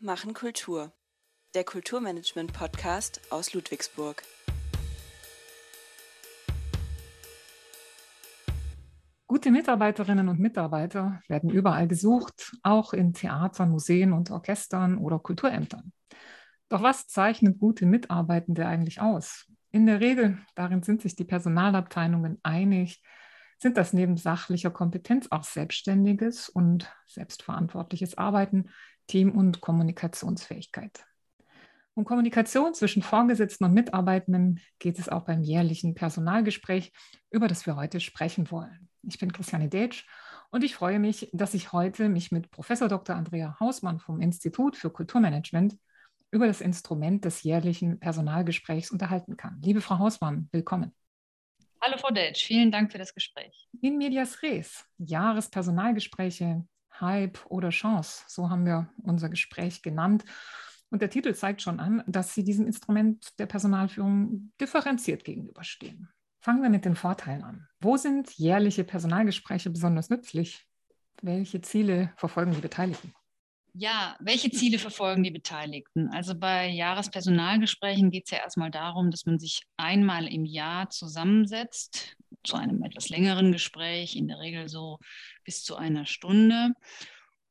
Machen Kultur. Der Kulturmanagement-Podcast aus Ludwigsburg. Gute Mitarbeiterinnen und Mitarbeiter werden überall gesucht, auch in Theatern, Museen und Orchestern oder Kulturämtern. Doch was zeichnet gute Mitarbeitende eigentlich aus? In der Regel, darin sind sich die Personalabteilungen einig, sind das neben sachlicher Kompetenz auch selbstständiges und selbstverantwortliches Arbeiten, Team- und Kommunikationsfähigkeit. Um Kommunikation zwischen Vorgesetzten und Mitarbeitenden geht es auch beim jährlichen Personalgespräch, über das wir heute sprechen wollen. Ich bin Christiane Detsch und ich freue mich, dass ich heute mich mit Professor Dr. Andrea Hausmann vom Institut für Kulturmanagement über das Instrument des jährlichen Personalgesprächs unterhalten kann. Liebe Frau Hausmann, willkommen. Hallo Frau Detsch, vielen Dank für das Gespräch. In medias res, Jahrespersonalgespräche, Hype oder Chance, so haben wir unser Gespräch genannt. Und der Titel zeigt schon an, dass Sie diesem Instrument der Personalführung differenziert gegenüberstehen. Fangen wir mit den Vorteilen an. Wo sind jährliche Personalgespräche besonders nützlich? Welche Ziele verfolgen die Beteiligten? Ja, welche Ziele verfolgen die Beteiligten? Also bei Jahrespersonalgesprächen geht es ja erstmal darum, dass man sich einmal im Jahr zusammensetzt zu einem etwas längeren Gespräch, in der Regel so bis zu einer Stunde.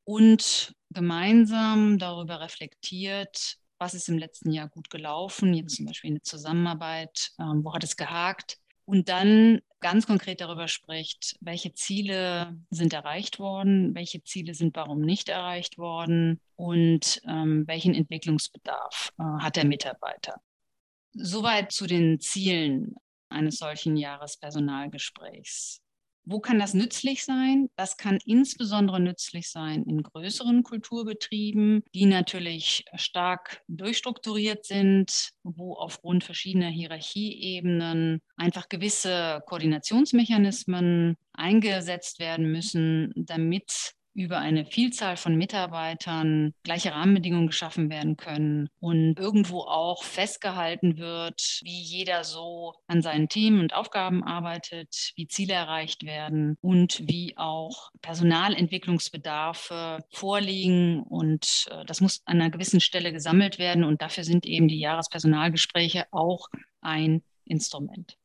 Und gemeinsam darüber reflektiert, was ist im letzten Jahr gut gelaufen, jetzt zum Beispiel eine Zusammenarbeit, ähm, wo hat es gehakt, und dann ganz konkret darüber spricht, welche Ziele sind erreicht worden, welche Ziele sind warum nicht erreicht worden und ähm, welchen Entwicklungsbedarf äh, hat der Mitarbeiter. Soweit zu den Zielen eines solchen Jahrespersonalgesprächs. Wo kann das nützlich sein? Das kann insbesondere nützlich sein in größeren Kulturbetrieben, die natürlich stark durchstrukturiert sind, wo aufgrund verschiedener Hierarchieebenen einfach gewisse Koordinationsmechanismen eingesetzt werden müssen, damit über eine Vielzahl von Mitarbeitern gleiche Rahmenbedingungen geschaffen werden können und irgendwo auch festgehalten wird, wie jeder so an seinen Themen und Aufgaben arbeitet, wie Ziele erreicht werden und wie auch Personalentwicklungsbedarfe vorliegen. Und äh, das muss an einer gewissen Stelle gesammelt werden. Und dafür sind eben die Jahrespersonalgespräche auch ein Instrument.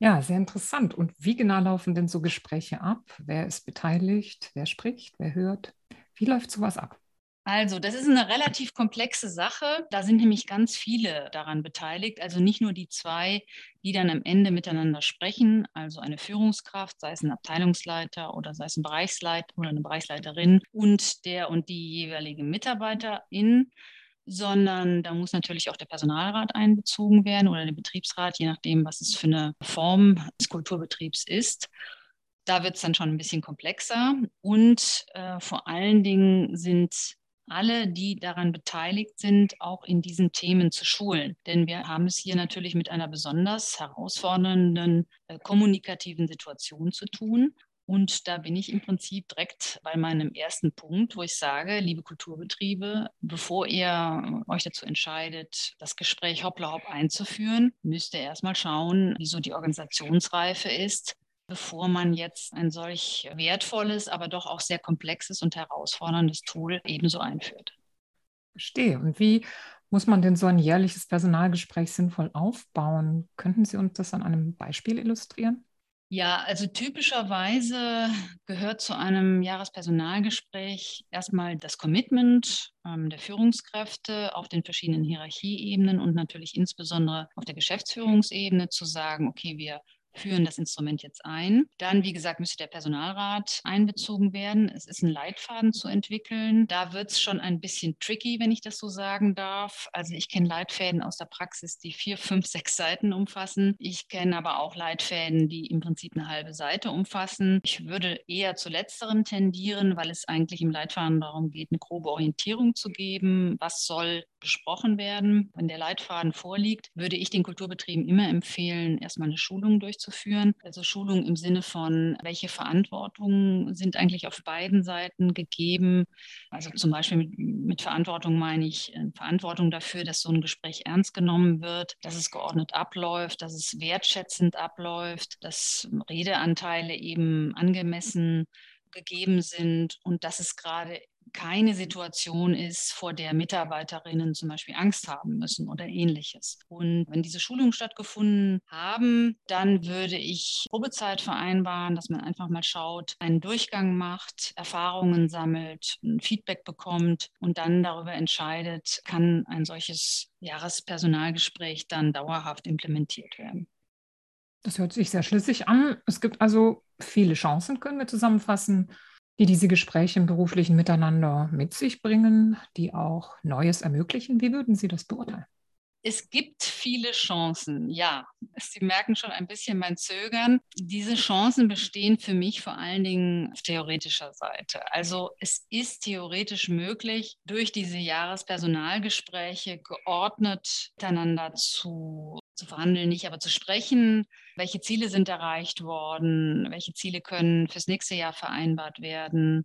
Ja, sehr interessant. Und wie genau laufen denn so Gespräche ab? Wer ist beteiligt? Wer spricht? Wer hört? Wie läuft sowas ab? Also, das ist eine relativ komplexe Sache. Da sind nämlich ganz viele daran beteiligt. Also nicht nur die zwei, die dann am Ende miteinander sprechen, also eine Führungskraft, sei es ein Abteilungsleiter oder sei es ein Bereichsleiter oder eine Bereichsleiterin und der und die jeweilige Mitarbeiterin, sondern da muss natürlich auch der Personalrat einbezogen werden oder der Betriebsrat, je nachdem, was es für eine Form des Kulturbetriebs ist. Da wird es dann schon ein bisschen komplexer und äh, vor allen Dingen sind alle, die daran beteiligt sind, auch in diesen Themen zu schulen. Denn wir haben es hier natürlich mit einer besonders herausfordernden äh, kommunikativen Situation zu tun. Und da bin ich im Prinzip direkt bei meinem ersten Punkt, wo ich sage, liebe Kulturbetriebe, bevor ihr euch dazu entscheidet, das Gespräch hoppla hopp einzuführen, müsst ihr erstmal schauen, wieso die Organisationsreife ist, bevor man jetzt ein solch wertvolles, aber doch auch sehr komplexes und herausforderndes Tool ebenso einführt. Verstehe. Und wie muss man denn so ein jährliches Personalgespräch sinnvoll aufbauen? Könnten Sie uns das an einem Beispiel illustrieren? Ja, also typischerweise gehört zu einem Jahrespersonalgespräch erstmal das Commitment ähm, der Führungskräfte auf den verschiedenen Hierarchieebenen und natürlich insbesondere auf der Geschäftsführungsebene zu sagen, okay, wir führen das Instrument jetzt ein. Dann, wie gesagt, müsste der Personalrat einbezogen werden. Es ist ein Leitfaden zu entwickeln. Da wird es schon ein bisschen tricky, wenn ich das so sagen darf. Also ich kenne Leitfäden aus der Praxis, die vier, fünf, sechs Seiten umfassen. Ich kenne aber auch Leitfäden, die im Prinzip eine halbe Seite umfassen. Ich würde eher zu letzterem tendieren, weil es eigentlich im Leitfaden darum geht, eine grobe Orientierung zu geben. Was soll besprochen werden? Wenn der Leitfaden vorliegt, würde ich den Kulturbetrieben immer empfehlen, erstmal eine Schulung durchzuführen. Also Schulung im Sinne von, welche Verantwortungen sind eigentlich auf beiden Seiten gegeben. Also zum Beispiel mit, mit Verantwortung meine ich äh, Verantwortung dafür, dass so ein Gespräch ernst genommen wird, dass es geordnet abläuft, dass es wertschätzend abläuft, dass Redeanteile eben angemessen gegeben sind und dass es gerade keine Situation ist, vor der Mitarbeiterinnen zum Beispiel Angst haben müssen oder ähnliches. Und wenn diese Schulungen stattgefunden haben, dann würde ich Probezeit vereinbaren, dass man einfach mal schaut, einen Durchgang macht, Erfahrungen sammelt, Feedback bekommt und dann darüber entscheidet, kann ein solches Jahrespersonalgespräch dann dauerhaft implementiert werden. Das hört sich sehr schlüssig an. Es gibt also viele Chancen, können wir zusammenfassen, die diese Gespräche im beruflichen Miteinander mit sich bringen, die auch Neues ermöglichen. Wie würden Sie das beurteilen? Es gibt viele Chancen, ja. Sie merken schon ein bisschen mein Zögern. Diese Chancen bestehen für mich vor allen Dingen auf theoretischer Seite. Also es ist theoretisch möglich, durch diese Jahrespersonalgespräche geordnet miteinander zu zu verhandeln nicht, aber zu sprechen. Welche Ziele sind erreicht worden? Welche Ziele können fürs nächste Jahr vereinbart werden?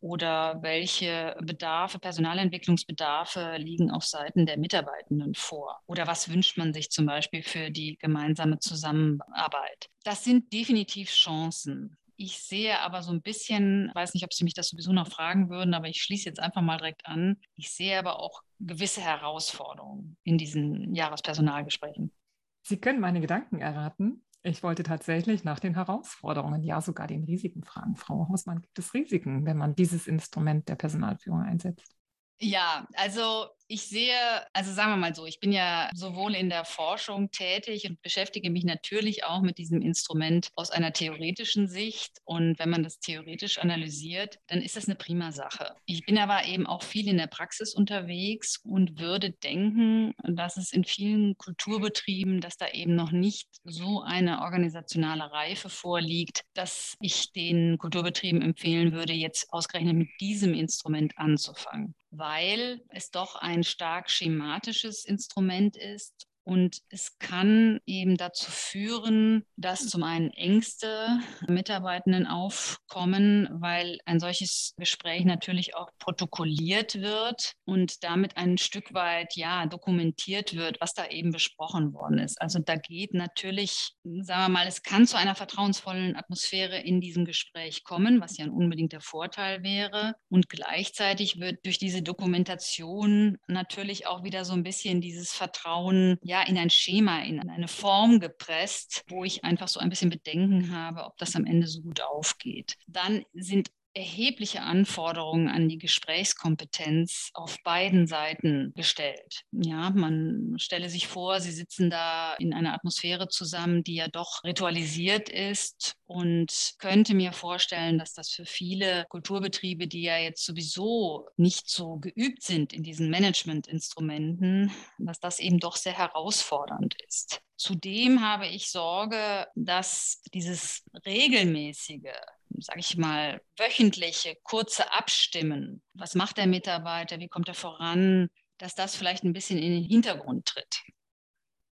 Oder welche Bedarfe, Personalentwicklungsbedarfe liegen auf Seiten der Mitarbeitenden vor? Oder was wünscht man sich zum Beispiel für die gemeinsame Zusammenarbeit? Das sind definitiv Chancen. Ich sehe aber so ein bisschen, weiß nicht, ob Sie mich das sowieso noch fragen würden, aber ich schließe jetzt einfach mal direkt an. Ich sehe aber auch gewisse Herausforderungen in diesen Jahrespersonalgesprächen. Sie können meine Gedanken erraten. Ich wollte tatsächlich nach den Herausforderungen, ja sogar den Risiken fragen. Frau Hausmann, gibt es Risiken, wenn man dieses Instrument der Personalführung einsetzt? Ja, also ich sehe, also sagen wir mal so, ich bin ja sowohl in der Forschung tätig und beschäftige mich natürlich auch mit diesem Instrument aus einer theoretischen Sicht. Und wenn man das theoretisch analysiert, dann ist das eine prima Sache. Ich bin aber eben auch viel in der Praxis unterwegs und würde denken, dass es in vielen Kulturbetrieben, dass da eben noch nicht so eine organisationale Reife vorliegt, dass ich den Kulturbetrieben empfehlen würde, jetzt ausgerechnet mit diesem Instrument anzufangen weil es doch ein stark schematisches Instrument ist und es kann eben dazu führen, dass zum einen Ängste Mitarbeitenden aufkommen, weil ein solches Gespräch natürlich auch protokolliert wird und damit ein Stück weit ja dokumentiert wird, was da eben besprochen worden ist. Also da geht natürlich, sagen wir mal, es kann zu einer vertrauensvollen Atmosphäre in diesem Gespräch kommen, was ja ein unbedingter Vorteil wäre. Und gleichzeitig wird durch diese Dokumentation natürlich auch wieder so ein bisschen dieses Vertrauen ja in ein Schema, in eine Form gepresst, wo ich einfach so ein bisschen Bedenken habe, ob das am Ende so gut aufgeht. Dann sind erhebliche Anforderungen an die Gesprächskompetenz auf beiden Seiten gestellt. Ja, man stelle sich vor, Sie sitzen da in einer Atmosphäre zusammen, die ja doch ritualisiert ist und könnte mir vorstellen, dass das für viele Kulturbetriebe, die ja jetzt sowieso nicht so geübt sind in diesen Managementinstrumenten, dass das eben doch sehr herausfordernd ist. Zudem habe ich Sorge, dass dieses regelmäßige sage ich mal, wöchentliche, kurze Abstimmen. Was macht der Mitarbeiter? Wie kommt er voran? Dass das vielleicht ein bisschen in den Hintergrund tritt.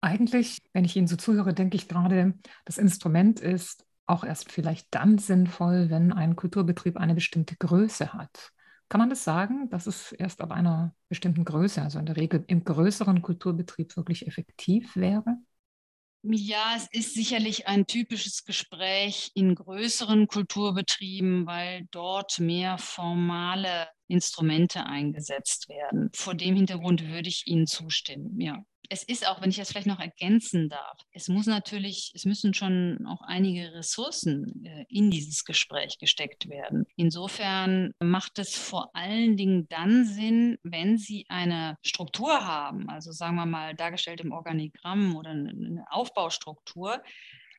Eigentlich, wenn ich Ihnen so zuhöre, denke ich gerade, das Instrument ist auch erst vielleicht dann sinnvoll, wenn ein Kulturbetrieb eine bestimmte Größe hat. Kann man das sagen, dass es erst ab einer bestimmten Größe, also in der Regel im größeren Kulturbetrieb, wirklich effektiv wäre? Ja, es ist sicherlich ein typisches Gespräch in größeren Kulturbetrieben, weil dort mehr formale Instrumente eingesetzt werden. Vor dem Hintergrund würde ich Ihnen zustimmen, ja es ist auch, wenn ich das vielleicht noch ergänzen darf, es muss natürlich, es müssen schon auch einige Ressourcen äh, in dieses Gespräch gesteckt werden. Insofern macht es vor allen Dingen dann Sinn, wenn Sie eine Struktur haben, also sagen wir mal dargestellt im Organigramm oder eine Aufbaustruktur,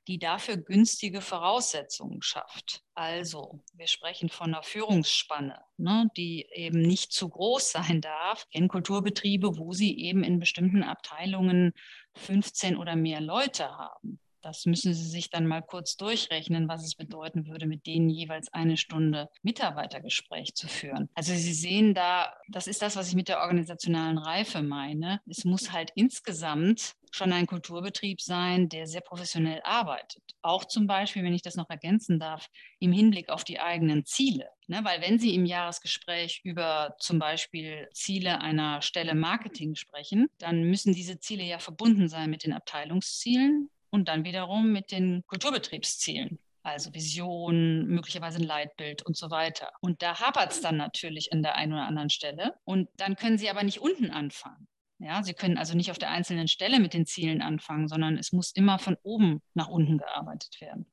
die dafür günstige Voraussetzungen schafft. Also, wir sprechen von einer Führungsspanne, ne, die eben nicht zu groß sein darf in Kulturbetriebe, wo sie eben in bestimmten Abteilungen 15 oder mehr Leute haben. Das müssen Sie sich dann mal kurz durchrechnen, was es bedeuten würde, mit denen jeweils eine Stunde Mitarbeitergespräch zu führen. Also Sie sehen da, das ist das, was ich mit der organisationalen Reife meine. Es muss halt insgesamt schon ein Kulturbetrieb sein, der sehr professionell arbeitet. Auch zum Beispiel, wenn ich das noch ergänzen darf, im Hinblick auf die eigenen Ziele. Ne, weil wenn Sie im Jahresgespräch über zum Beispiel Ziele einer Stelle Marketing sprechen, dann müssen diese Ziele ja verbunden sein mit den Abteilungszielen und dann wiederum mit den Kulturbetriebszielen. Also Vision, möglicherweise ein Leitbild und so weiter. Und da hapert es dann natürlich an der einen oder anderen Stelle. Und dann können Sie aber nicht unten anfangen. Ja, Sie können also nicht auf der einzelnen Stelle mit den Zielen anfangen, sondern es muss immer von oben nach unten gearbeitet werden.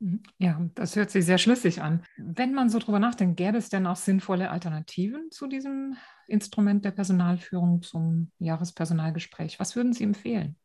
Mhm. Ja, das hört sich sehr schlüssig an. Wenn man so drüber nachdenkt, gäbe es denn auch sinnvolle Alternativen zu diesem Instrument der Personalführung zum Jahrespersonalgespräch? Was würden Sie empfehlen?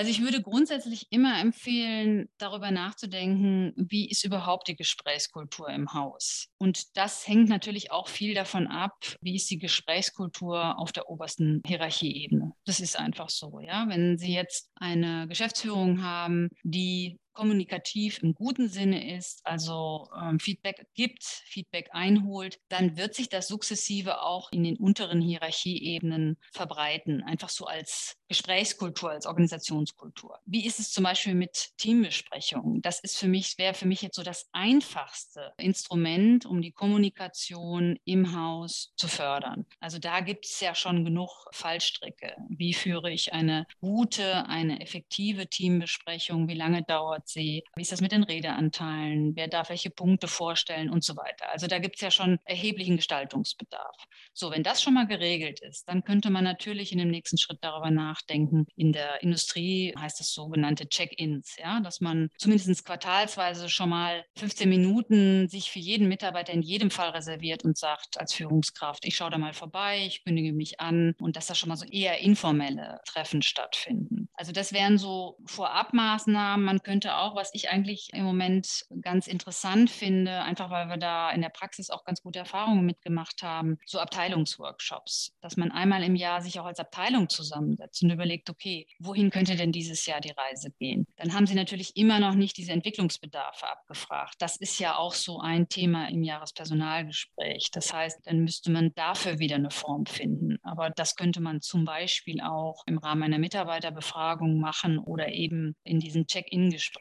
Also ich würde grundsätzlich immer empfehlen, darüber nachzudenken, wie ist überhaupt die Gesprächskultur im Haus. Und das hängt natürlich auch viel davon ab, wie ist die Gesprächskultur auf der obersten Hierarchieebene. Das ist einfach so, ja. Wenn Sie jetzt eine Geschäftsführung haben, die kommunikativ im guten Sinne ist, also ähm, Feedback gibt, Feedback einholt, dann wird sich das sukzessive auch in den unteren Hierarchieebenen verbreiten, einfach so als Gesprächskultur, als Organisationskultur. Wie ist es zum Beispiel mit Teambesprechungen? Das ist für mich, wäre für mich jetzt so das einfachste Instrument, um die Kommunikation im Haus zu fördern. Also da gibt es ja schon genug Fallstricke. Wie führe ich eine gute, eine effektive Teambesprechung? Wie lange dauert sie? Wie ist das mit den Redeanteilen? Wer darf welche Punkte vorstellen und so weiter? Also da gibt es ja schon erheblichen Gestaltungsbedarf. So, wenn das schon mal geregelt ist, dann könnte man natürlich in dem nächsten Schritt darüber nachdenken. In der Industrie heißt das sogenannte Check-ins, ja, dass man zumindest quartalsweise schon mal 15 Minuten sich für jeden Mitarbeiter in jedem Fall reserviert und sagt als Führungskraft, ich schaue da mal vorbei, ich kündige mich an und dass da schon mal so eher informelle Treffen stattfinden. Also das wären so Vorabmaßnahmen. Man könnte auch, was ich eigentlich im Moment ganz interessant finde, einfach weil wir da in der Praxis auch ganz gute Erfahrungen mitgemacht haben, so Abteilungsworkshops, dass man einmal im Jahr sich auch als Abteilung zusammensetzt und überlegt, okay, wohin könnte denn dieses Jahr die Reise gehen? Dann haben Sie natürlich immer noch nicht diese Entwicklungsbedarfe abgefragt. Das ist ja auch so ein Thema im Jahrespersonalgespräch. Das heißt, dann müsste man dafür wieder eine Form finden. Aber das könnte man zum Beispiel auch im Rahmen einer Mitarbeiterbefragung machen oder eben in diesen Check-in-Gesprächen.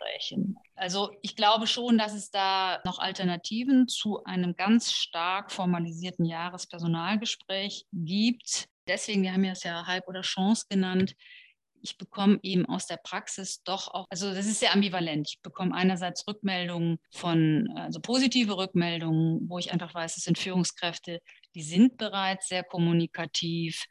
Also ich glaube schon, dass es da noch Alternativen zu einem ganz stark formalisierten Jahrespersonalgespräch gibt. Deswegen, wir haben ja es ja Hype oder Chance genannt, ich bekomme eben aus der Praxis doch auch, also das ist sehr ambivalent. Ich bekomme einerseits Rückmeldungen von, also positive Rückmeldungen, wo ich einfach weiß, es sind Führungskräfte, die sind bereits sehr kommunikativ,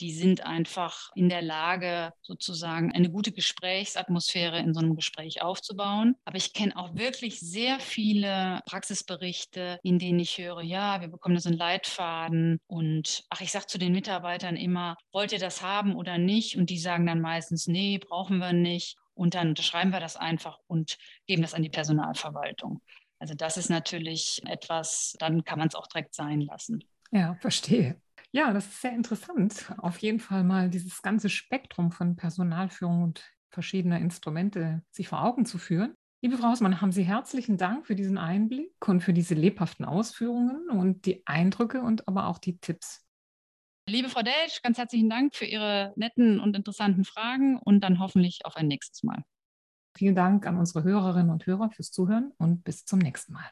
die sind einfach in der Lage, sozusagen eine gute Gesprächsatmosphäre in so einem Gespräch aufzubauen. Aber ich kenne auch wirklich sehr viele Praxisberichte, in denen ich höre, ja, wir bekommen da so einen Leitfaden und ach, ich sage zu den Mitarbeitern immer, wollt ihr das haben oder nicht? Und die sagen dann meistens, nee, brauchen wir nicht. Und dann schreiben wir das einfach und geben das an die Personalverwaltung. Also das ist natürlich etwas, dann kann man es auch direkt sein lassen. Ja, verstehe. Ja, das ist sehr interessant. Auf jeden Fall mal dieses ganze Spektrum von Personalführung und verschiedener Instrumente sich vor Augen zu führen. Liebe Frau Hausmann, haben Sie herzlichen Dank für diesen Einblick und für diese lebhaften Ausführungen und die Eindrücke und aber auch die Tipps. Liebe Frau Delsch, ganz herzlichen Dank für Ihre netten und interessanten Fragen und dann hoffentlich auf ein nächstes Mal. Vielen Dank an unsere Hörerinnen und Hörer fürs Zuhören und bis zum nächsten Mal.